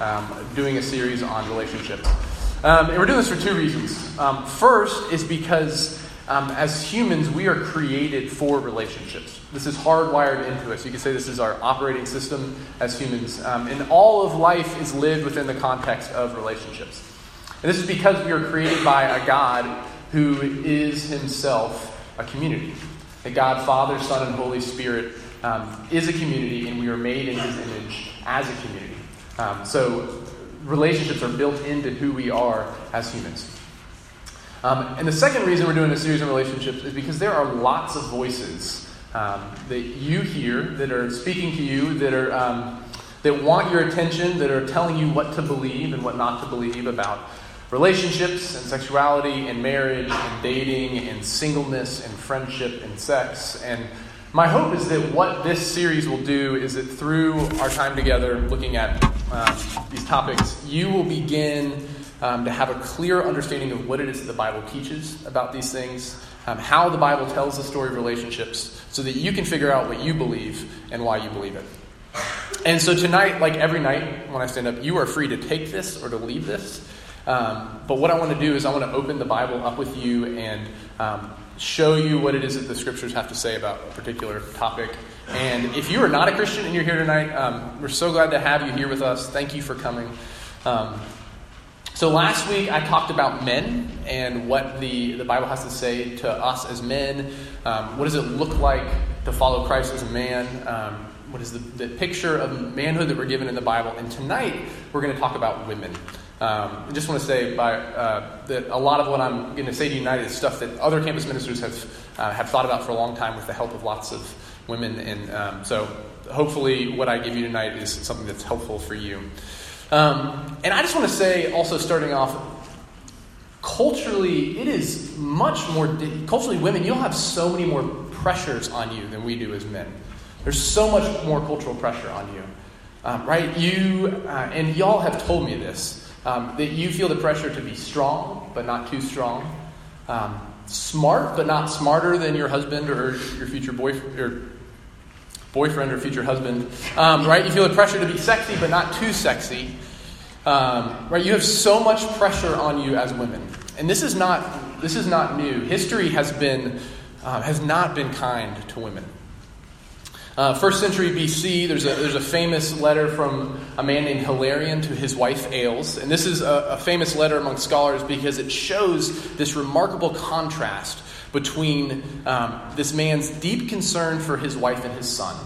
um, doing a series on relationships. Um, and we're doing this for two reasons. Um, first is because um, as humans, we are created for relationships. This is hardwired into us. You could say this is our operating system as humans. Um, and all of life is lived within the context of relationships. And this is because we are created by a God who is himself a community. That God, Father, Son, and Holy Spirit um, is a community, and we are made in his image as a community. Um, so relationships are built into who we are as humans. Um, and the second reason we're doing a series on relationships is because there are lots of voices um, that you hear that are speaking to you, that are um, that want your attention, that are telling you what to believe and what not to believe about relationships and sexuality and marriage and dating and singleness and friendship and sex. And my hope is that what this series will do is that through our time together looking at um, these topics, you will begin um, to have a clear understanding of what it is that the Bible teaches about these things, um, how the Bible tells the story of relationships, so that you can figure out what you believe and why you believe it. And so tonight, like every night when I stand up, you are free to take this or to leave this. Um, but what I want to do is I want to open the Bible up with you and um, show you what it is that the scriptures have to say about a particular topic. And if you are not a Christian and you're here tonight, um, we're so glad to have you here with us. Thank you for coming. Um, so last week I talked about men and what the, the Bible has to say to us as men. Um, what does it look like to follow Christ as a man? Um, what is the, the picture of manhood that we're given in the Bible? And tonight we're going to talk about women. Um, I just want to say by, uh, that a lot of what I'm going to say to tonight is stuff that other campus ministers have, uh, have thought about for a long time with the help of lots of women. And um, so hopefully what I give you tonight is something that's helpful for you. Um, and I just want to say, also starting off, culturally, it is much more, culturally, women, you'll have so many more pressures on you than we do as men. There's so much more cultural pressure on you. Um, right? You, uh, and y'all have told me this, um, that you feel the pressure to be strong, but not too strong. Um, smart, but not smarter than your husband or your future boyfriend or boyfriend or future husband. Um, right? You feel the pressure to be sexy, but not too sexy. Um, right? You have so much pressure on you as women, and this is not this is not new. History has been uh, has not been kind to women. Uh, first century BC, there's a, there's a famous letter from a man named Hilarion to his wife Alis. And this is a, a famous letter among scholars because it shows this remarkable contrast between um, this man's deep concern for his wife and his son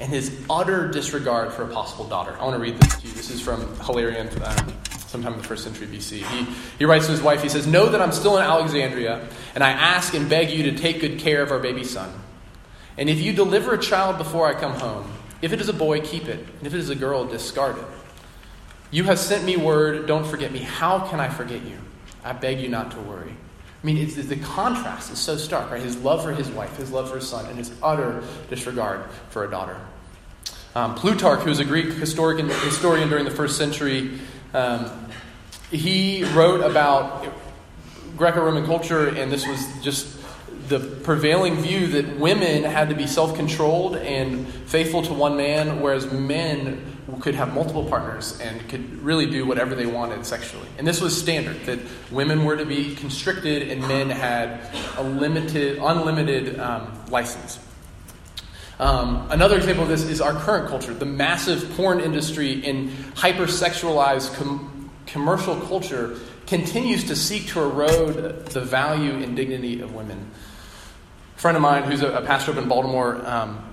and his utter disregard for a possible daughter. I want to read this to you. This is from Hilarion, um, sometime in the first century BC. He, he writes to his wife, he says, Know that I'm still in Alexandria, and I ask and beg you to take good care of our baby son. And if you deliver a child before I come home, if it is a boy, keep it. And if it is a girl, discard it. You have sent me word, don't forget me. How can I forget you? I beg you not to worry. I mean, the contrast is so stark, right? His love for his wife, his love for his son, and his utter disregard for a daughter. Um, Plutarch, who was a Greek historian, historian during the first century, um, he wrote about Greco Roman culture, and this was just the prevailing view that women had to be self controlled and faithful to one man, whereas men could have multiple partners and could really do whatever they wanted sexually. And this was standard that women were to be constricted and men had a limited, unlimited um, license. Um, another example of this is our current culture, the massive porn industry and hypersexualized com- commercial culture continues to seek to erode the value and dignity of women friend of mine who's a, a pastor up in Baltimore, um,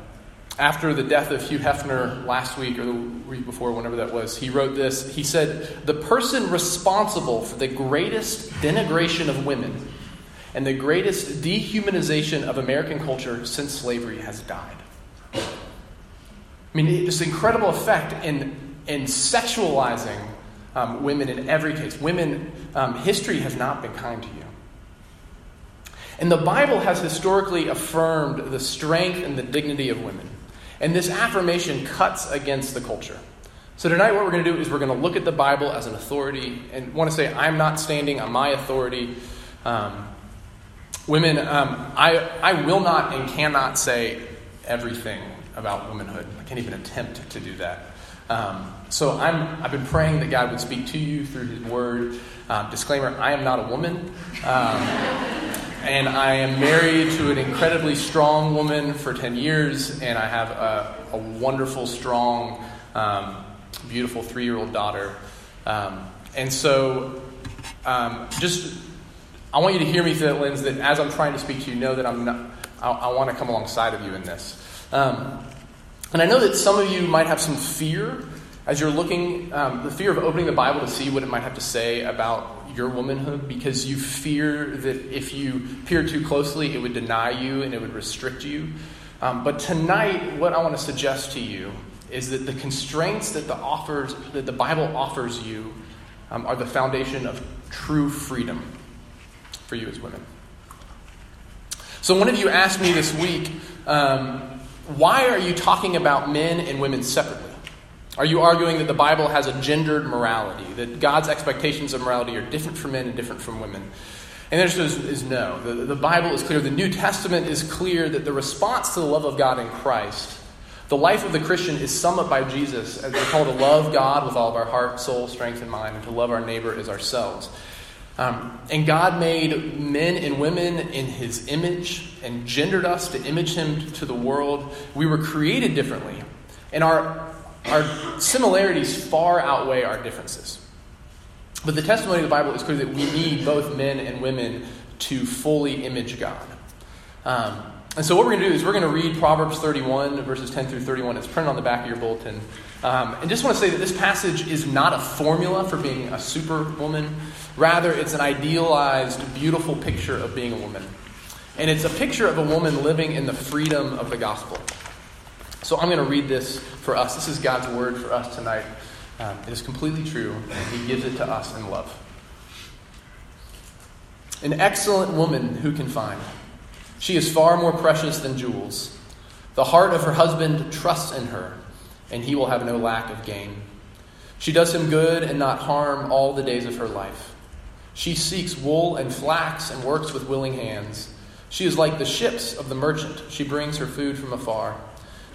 after the death of Hugh Hefner last week or the week before, whenever that was, he wrote this. He said, The person responsible for the greatest denigration of women and the greatest dehumanization of American culture since slavery has died. I mean, an incredible effect in, in sexualizing um, women in every case. Women, um, history has not been kind to you. And the Bible has historically affirmed the strength and the dignity of women. And this affirmation cuts against the culture. So, tonight, what we're going to do is we're going to look at the Bible as an authority and want to say, I'm not standing on my authority. Um, women, um, I, I will not and cannot say everything about womanhood. I can't even attempt to do that. Um, so I'm, I've been praying that God would speak to you through His Word. Um, disclaimer I am not a woman. And I am married to an incredibly strong woman for 10 years, and I have a, a wonderful, strong, um, beautiful three year old daughter. Um, and so, um, just, I want you to hear me through that lens that as I'm trying to speak to you, know that I'm not, I, I want to come alongside of you in this. Um, and I know that some of you might have some fear as you're looking, um, the fear of opening the Bible to see what it might have to say about your womanhood because you fear that if you peer too closely, it would deny you and it would restrict you. Um, but tonight, what I want to suggest to you is that the constraints that the offers that the Bible offers you um, are the foundation of true freedom for you as women. So one of you asked me this week, um, why are you talking about men and women separately? Are you arguing that the Bible has a gendered morality, that God's expectations of morality are different for men and different from women? And the answer is, is no. The, the Bible is clear. The New Testament is clear that the response to the love of God in Christ, the life of the Christian, is summed up by Jesus as we're called to love God with all of our heart, soul, strength, and mind, and to love our neighbor as ourselves. Um, and God made men and women in his image and gendered us to image him to the world. We were created differently. And our, our similarities far outweigh our differences. But the testimony of the Bible is clear that we need both men and women to fully image God. Um, and so, what we're going to do is we're going to read Proverbs 31, verses 10 through 31. It's printed on the back of your bulletin. Um, and just want to say that this passage is not a formula for being a superwoman. Rather, it's an idealized, beautiful picture of being a woman. And it's a picture of a woman living in the freedom of the gospel. So I'm going to read this for us. This is God's word for us tonight. Um, it is completely true, and He gives it to us in love. An excellent woman who can find. She is far more precious than jewels. The heart of her husband trusts in her, and he will have no lack of gain. She does him good and not harm all the days of her life. She seeks wool and flax and works with willing hands. She is like the ships of the merchant. She brings her food from afar.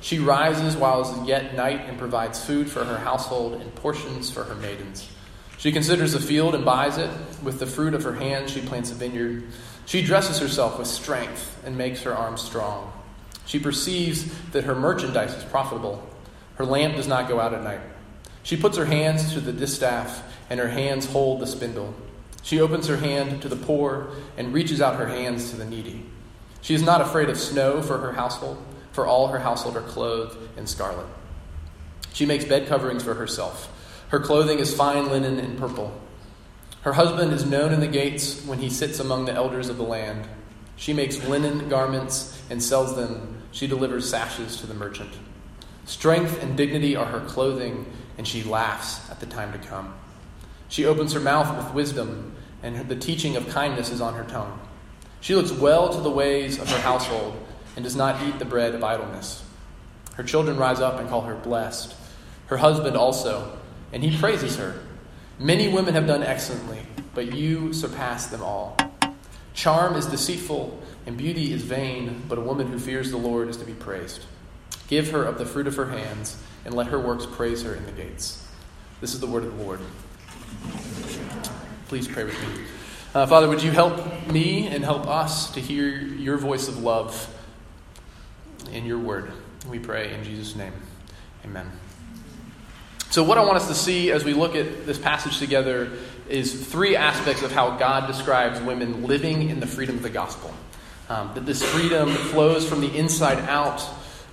She rises while it is yet night and provides food for her household and portions for her maidens. She considers a field and buys it. With the fruit of her hands, she plants a vineyard. She dresses herself with strength and makes her arms strong. She perceives that her merchandise is profitable. Her lamp does not go out at night. She puts her hands to the distaff, and her hands hold the spindle. She opens her hand to the poor and reaches out her hands to the needy. She is not afraid of snow for her household for all her household are clothed in scarlet. She makes bed coverings for herself. Her clothing is fine linen and purple. Her husband is known in the gates when he sits among the elders of the land. She makes linen garments and sells them. She delivers sashes to the merchant. Strength and dignity are her clothing, and she laughs at the time to come. She opens her mouth with wisdom, and the teaching of kindness is on her tongue. She looks well to the ways of her household and does not eat the bread of idleness. Her children rise up and call her blessed, her husband also, and he praises her. Many women have done excellently, but you surpass them all. Charm is deceitful, and beauty is vain, but a woman who fears the Lord is to be praised. Give her of the fruit of her hands, and let her works praise her in the gates. This is the word of the Lord. Please pray with me. Uh, Father, would you help me and help us to hear your voice of love? In your word. We pray in Jesus' name. Amen. So, what I want us to see as we look at this passage together is three aspects of how God describes women living in the freedom of the gospel. Um, that this freedom flows from the inside out.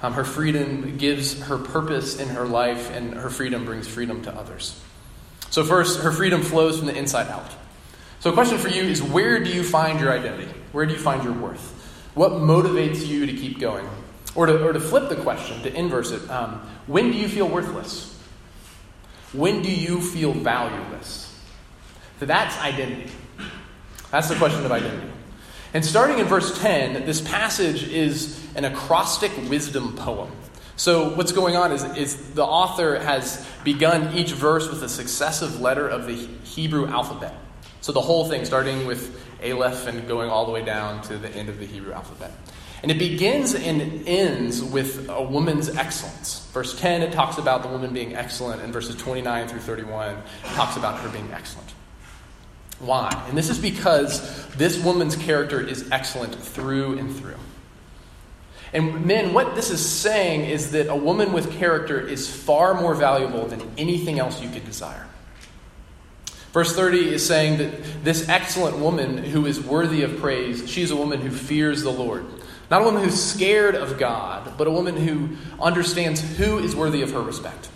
Um, her freedom gives her purpose in her life, and her freedom brings freedom to others. So, first, her freedom flows from the inside out. So, a question for you is where do you find your identity? Where do you find your worth? What motivates you to keep going? Or to, or to flip the question, to inverse it, um, when do you feel worthless? When do you feel valueless? So that's identity. That's the question of identity. And starting in verse 10, this passage is an acrostic wisdom poem. So, what's going on is, is the author has begun each verse with a successive letter of the Hebrew alphabet. So, the whole thing, starting with Aleph and going all the way down to the end of the Hebrew alphabet. And it begins and ends with a woman's excellence. Verse 10, it talks about the woman being excellent, and verses 29 through 31 talks about her being excellent. Why? And this is because this woman's character is excellent through and through. And men, what this is saying is that a woman with character is far more valuable than anything else you could desire. Verse 30 is saying that this excellent woman who is worthy of praise, she's a woman who fears the Lord. Not a woman who's scared of God, but a woman who understands who is worthy of her respect,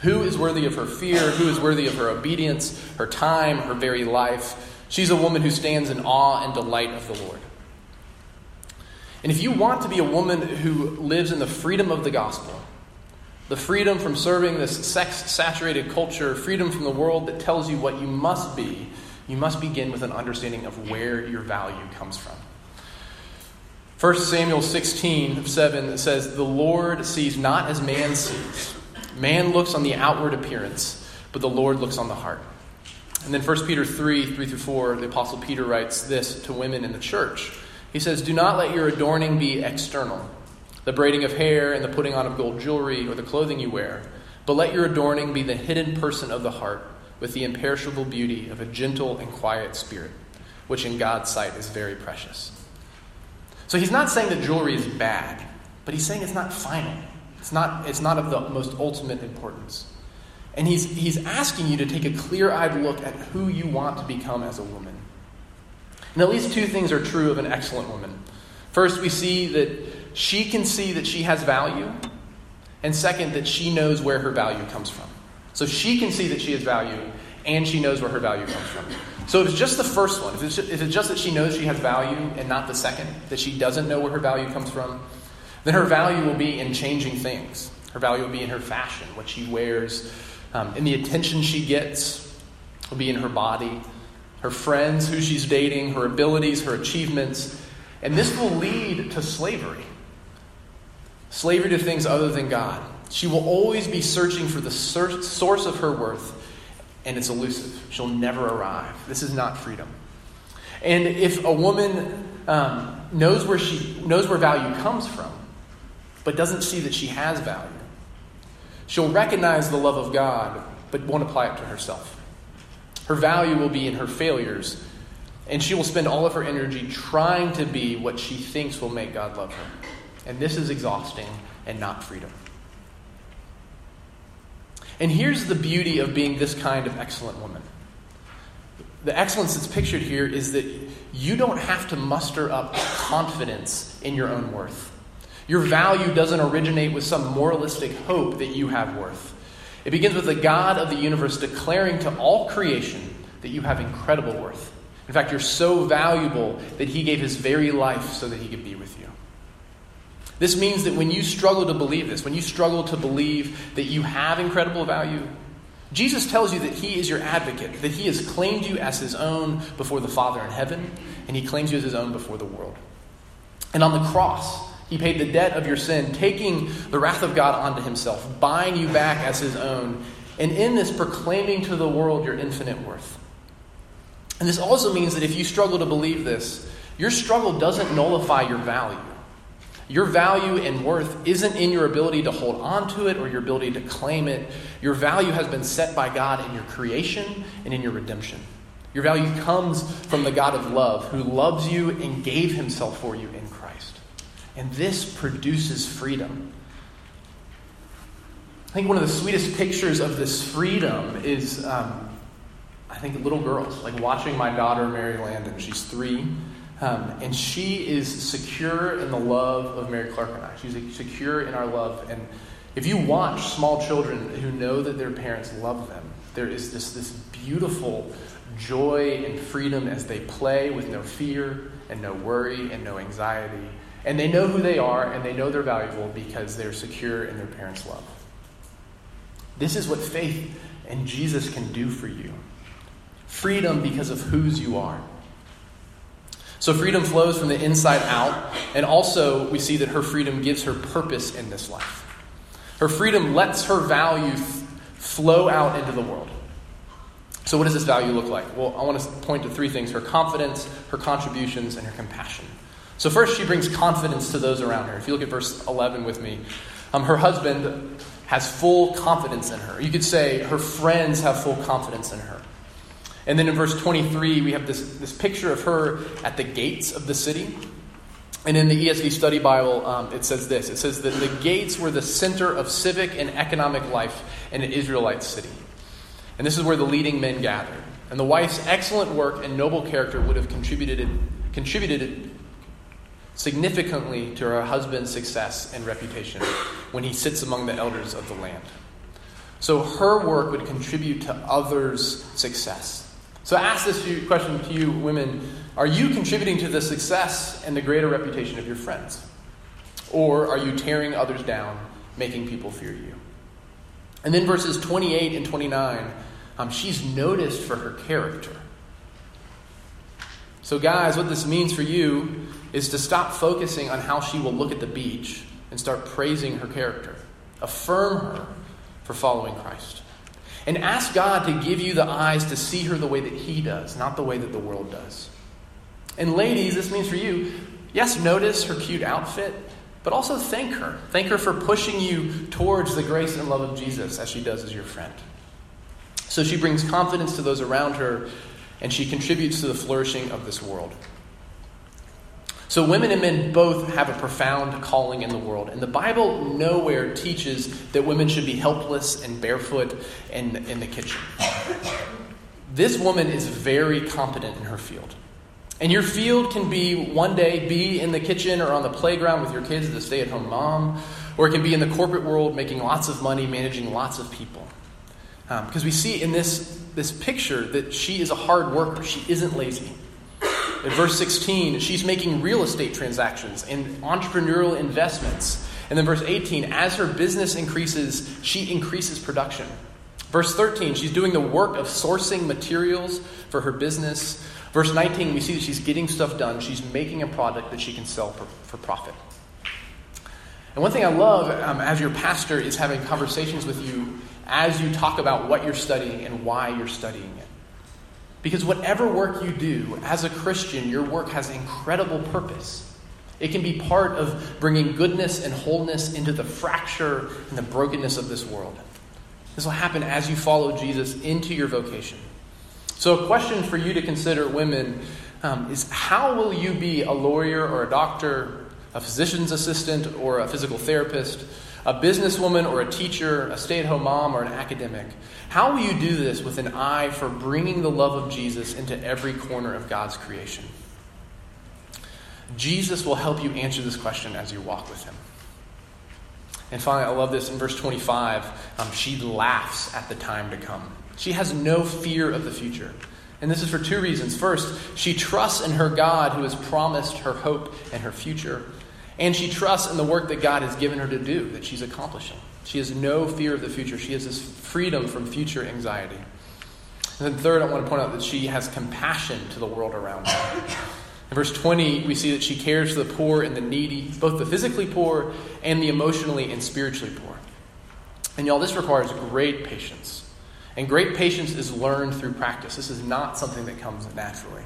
who is worthy of her fear, who is worthy of her obedience, her time, her very life. She's a woman who stands in awe and delight of the Lord. And if you want to be a woman who lives in the freedom of the gospel, the freedom from serving this sex saturated culture, freedom from the world that tells you what you must be, you must begin with an understanding of where your value comes from. 1 Samuel 16, 7 says, The Lord sees not as man sees. Man looks on the outward appearance, but the Lord looks on the heart. And then 1 Peter 3, 3 through 4, the Apostle Peter writes this to women in the church. He says, Do not let your adorning be external, the braiding of hair and the putting on of gold jewelry or the clothing you wear, but let your adorning be the hidden person of the heart with the imperishable beauty of a gentle and quiet spirit, which in God's sight is very precious. So he's not saying that jewelry is bad, but he's saying it's not final. It's not, it's not of the most ultimate importance. And he's, he's asking you to take a clear eyed look at who you want to become as a woman. And at least two things are true of an excellent woman. First, we see that she can see that she has value, and second, that she knows where her value comes from. So she can see that she has value, and she knows where her value comes from. So if it's just the first one, if it's, just, if it's just that she knows she has value and not the second, that she doesn't know where her value comes from, then her value will be in changing things. Her value will be in her fashion, what she wears, um, in the attention she gets, will be in her body, her friends, who she's dating, her abilities, her achievements. And this will lead to slavery slavery to things other than God. She will always be searching for the source of her worth and it's elusive. She'll never arrive. This is not freedom. And if a woman um, knows where she knows where value comes from, but doesn't see that she has value, she'll recognize the love of God, but won't apply it to herself. Her value will be in her failures, and she will spend all of her energy trying to be what she thinks will make God love her. And this is exhausting and not freedom. And here's the beauty of being this kind of excellent woman. The excellence that's pictured here is that you don't have to muster up confidence in your own worth. Your value doesn't originate with some moralistic hope that you have worth. It begins with the God of the universe declaring to all creation that you have incredible worth. In fact, you're so valuable that he gave his very life so that he could be with you. This means that when you struggle to believe this, when you struggle to believe that you have incredible value, Jesus tells you that He is your advocate, that He has claimed you as His own before the Father in heaven, and He claims you as His own before the world. And on the cross, He paid the debt of your sin, taking the wrath of God onto Himself, buying you back as His own, and in this, proclaiming to the world your infinite worth. And this also means that if you struggle to believe this, your struggle doesn't nullify your value. Your value and worth isn't in your ability to hold on to it or your ability to claim it. Your value has been set by God in your creation and in your redemption. Your value comes from the God of love who loves you and gave himself for you in Christ. And this produces freedom. I think one of the sweetest pictures of this freedom is, um, I think, little girls, like watching my daughter, Mary Landon. She's three. Um, and she is secure in the love of Mary Clark and I. She's secure in our love. And if you watch small children who know that their parents love them, there is this, this beautiful joy and freedom as they play with no fear and no worry and no anxiety. And they know who they are and they know they're valuable because they're secure in their parents' love. This is what faith and Jesus can do for you freedom because of whose you are. So freedom flows from the inside out, and also we see that her freedom gives her purpose in this life. Her freedom lets her value flow out into the world. So, what does this value look like? Well, I want to point to three things her confidence, her contributions, and her compassion. So, first, she brings confidence to those around her. If you look at verse 11 with me, um, her husband has full confidence in her. You could say her friends have full confidence in her. And then in verse 23, we have this, this picture of her at the gates of the city. And in the ESV Study Bible, um, it says this it says that the gates were the center of civic and economic life in an Israelite city. And this is where the leading men gathered. And the wife's excellent work and noble character would have contributed, contributed significantly to her husband's success and reputation when he sits among the elders of the land. So her work would contribute to others' success. So I ask this question to you, women Are you contributing to the success and the greater reputation of your friends? Or are you tearing others down, making people fear you? And then verses 28 and 29, um, she's noticed for her character. So, guys, what this means for you is to stop focusing on how she will look at the beach and start praising her character. Affirm her for following Christ. And ask God to give you the eyes to see her the way that He does, not the way that the world does. And, ladies, this means for you, yes, notice her cute outfit, but also thank her. Thank her for pushing you towards the grace and love of Jesus as she does as your friend. So she brings confidence to those around her and she contributes to the flourishing of this world. So, women and men both have a profound calling in the world. And the Bible nowhere teaches that women should be helpless and barefoot in, in the kitchen. This woman is very competent in her field. And your field can be one day be in the kitchen or on the playground with your kids as a stay at home mom, or it can be in the corporate world making lots of money, managing lots of people. Um, because we see in this, this picture that she is a hard worker, she isn't lazy. In verse 16, she's making real estate transactions and entrepreneurial investments. And then verse 18, as her business increases, she increases production. Verse 13, she's doing the work of sourcing materials for her business. Verse 19, we see that she's getting stuff done. She's making a product that she can sell for, for profit. And one thing I love um, as your pastor is having conversations with you as you talk about what you're studying and why you're studying it. Because whatever work you do as a Christian, your work has incredible purpose. It can be part of bringing goodness and wholeness into the fracture and the brokenness of this world. This will happen as you follow Jesus into your vocation. So, a question for you to consider, women, um, is how will you be a lawyer or a doctor, a physician's assistant or a physical therapist? A businesswoman or a teacher, a stay at home mom or an academic? How will you do this with an eye for bringing the love of Jesus into every corner of God's creation? Jesus will help you answer this question as you walk with him. And finally, I love this in verse 25. Um, she laughs at the time to come. She has no fear of the future. And this is for two reasons. First, she trusts in her God who has promised her hope and her future. And she trusts in the work that God has given her to do, that she's accomplishing. She has no fear of the future. She has this freedom from future anxiety. And then, third, I want to point out that she has compassion to the world around her. In verse 20, we see that she cares for the poor and the needy, both the physically poor and the emotionally and spiritually poor. And y'all, this requires great patience. And great patience is learned through practice. This is not something that comes naturally.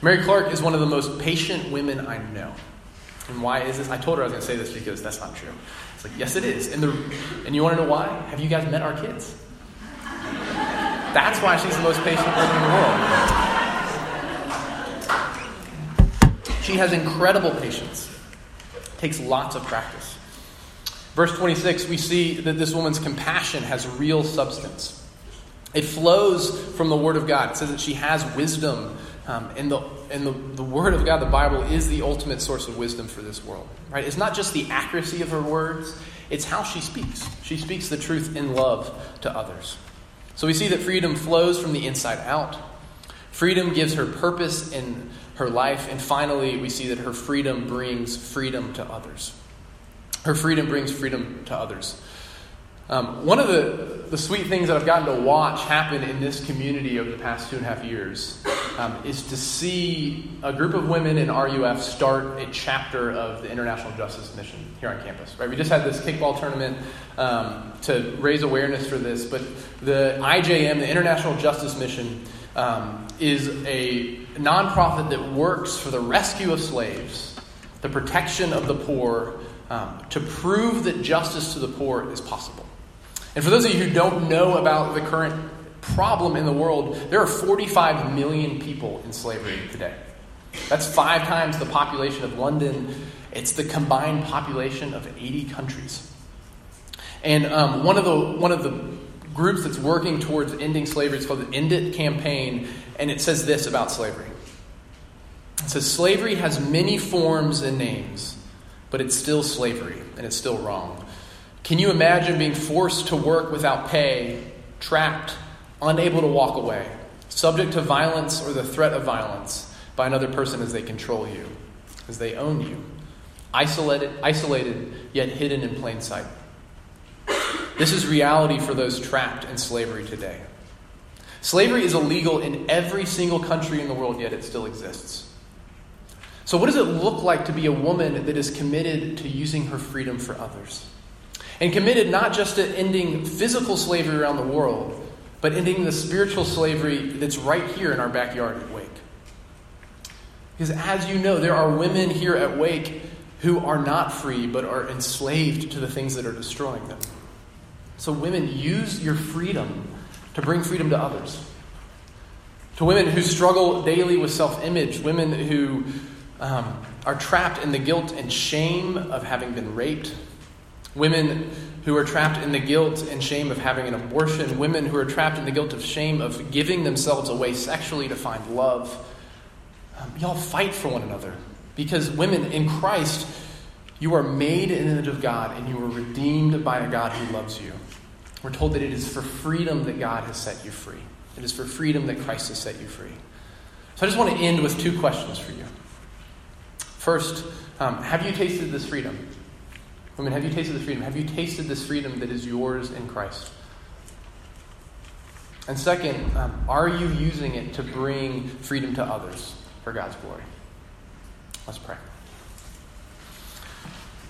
Mary Clark is one of the most patient women I know. And why is this? I told her I was going to say this because that's not true. It's like, yes, it is. And, the, and you want to know why? Have you guys met our kids? That's why she's the most patient woman in the world. She has incredible patience, takes lots of practice. Verse 26, we see that this woman's compassion has real substance. It flows from the Word of God. It says that she has wisdom um, and the, and the, the Word of God, the Bible, is the ultimate source of wisdom for this world. Right? It's not just the accuracy of her words, it's how she speaks. She speaks the truth in love to others. So we see that freedom flows from the inside out. Freedom gives her purpose in her life. And finally, we see that her freedom brings freedom to others. Her freedom brings freedom to others. Um, one of the, the sweet things that I've gotten to watch happen in this community over the past two and a half years um, is to see a group of women in RUF start a chapter of the International Justice Mission here on campus. Right, we just had this kickball tournament um, to raise awareness for this, but the IJM, the International Justice Mission, um, is a nonprofit that works for the rescue of slaves, the protection of the poor, um, to prove that justice to the poor is possible. And for those of you who don't know about the current problem in the world, there are 45 million people in slavery today. That's five times the population of London. It's the combined population of 80 countries. And um, one, of the, one of the groups that's working towards ending slavery is called the End It Campaign, and it says this about slavery. It says, Slavery has many forms and names, but it's still slavery, and it's still wrong. Can you imagine being forced to work without pay, trapped, unable to walk away, subject to violence or the threat of violence by another person as they control you, as they own you, isolated, isolated yet hidden in plain sight? This is reality for those trapped in slavery today. Slavery is illegal in every single country in the world, yet it still exists. So, what does it look like to be a woman that is committed to using her freedom for others? And committed not just to ending physical slavery around the world, but ending the spiritual slavery that's right here in our backyard at Wake. Because as you know, there are women here at Wake who are not free, but are enslaved to the things that are destroying them. So, women, use your freedom to bring freedom to others. To women who struggle daily with self image, women who um, are trapped in the guilt and shame of having been raped, women who are trapped in the guilt and shame of having an abortion, women who are trapped in the guilt of shame of giving themselves away sexually to find love. Um, y'all fight for one another because women in Christ, you are made in the image of God and you are redeemed by a God who loves you. We're told that it is for freedom that God has set you free. It is for freedom that Christ has set you free. So I just want to end with two questions for you. First, um, have you tasted this freedom? Women, have you tasted this freedom? Have you tasted this freedom that is yours in Christ? And second, um, are you using it to bring freedom to others for God's glory? Let's pray.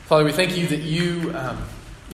Father, we thank you that you. Um,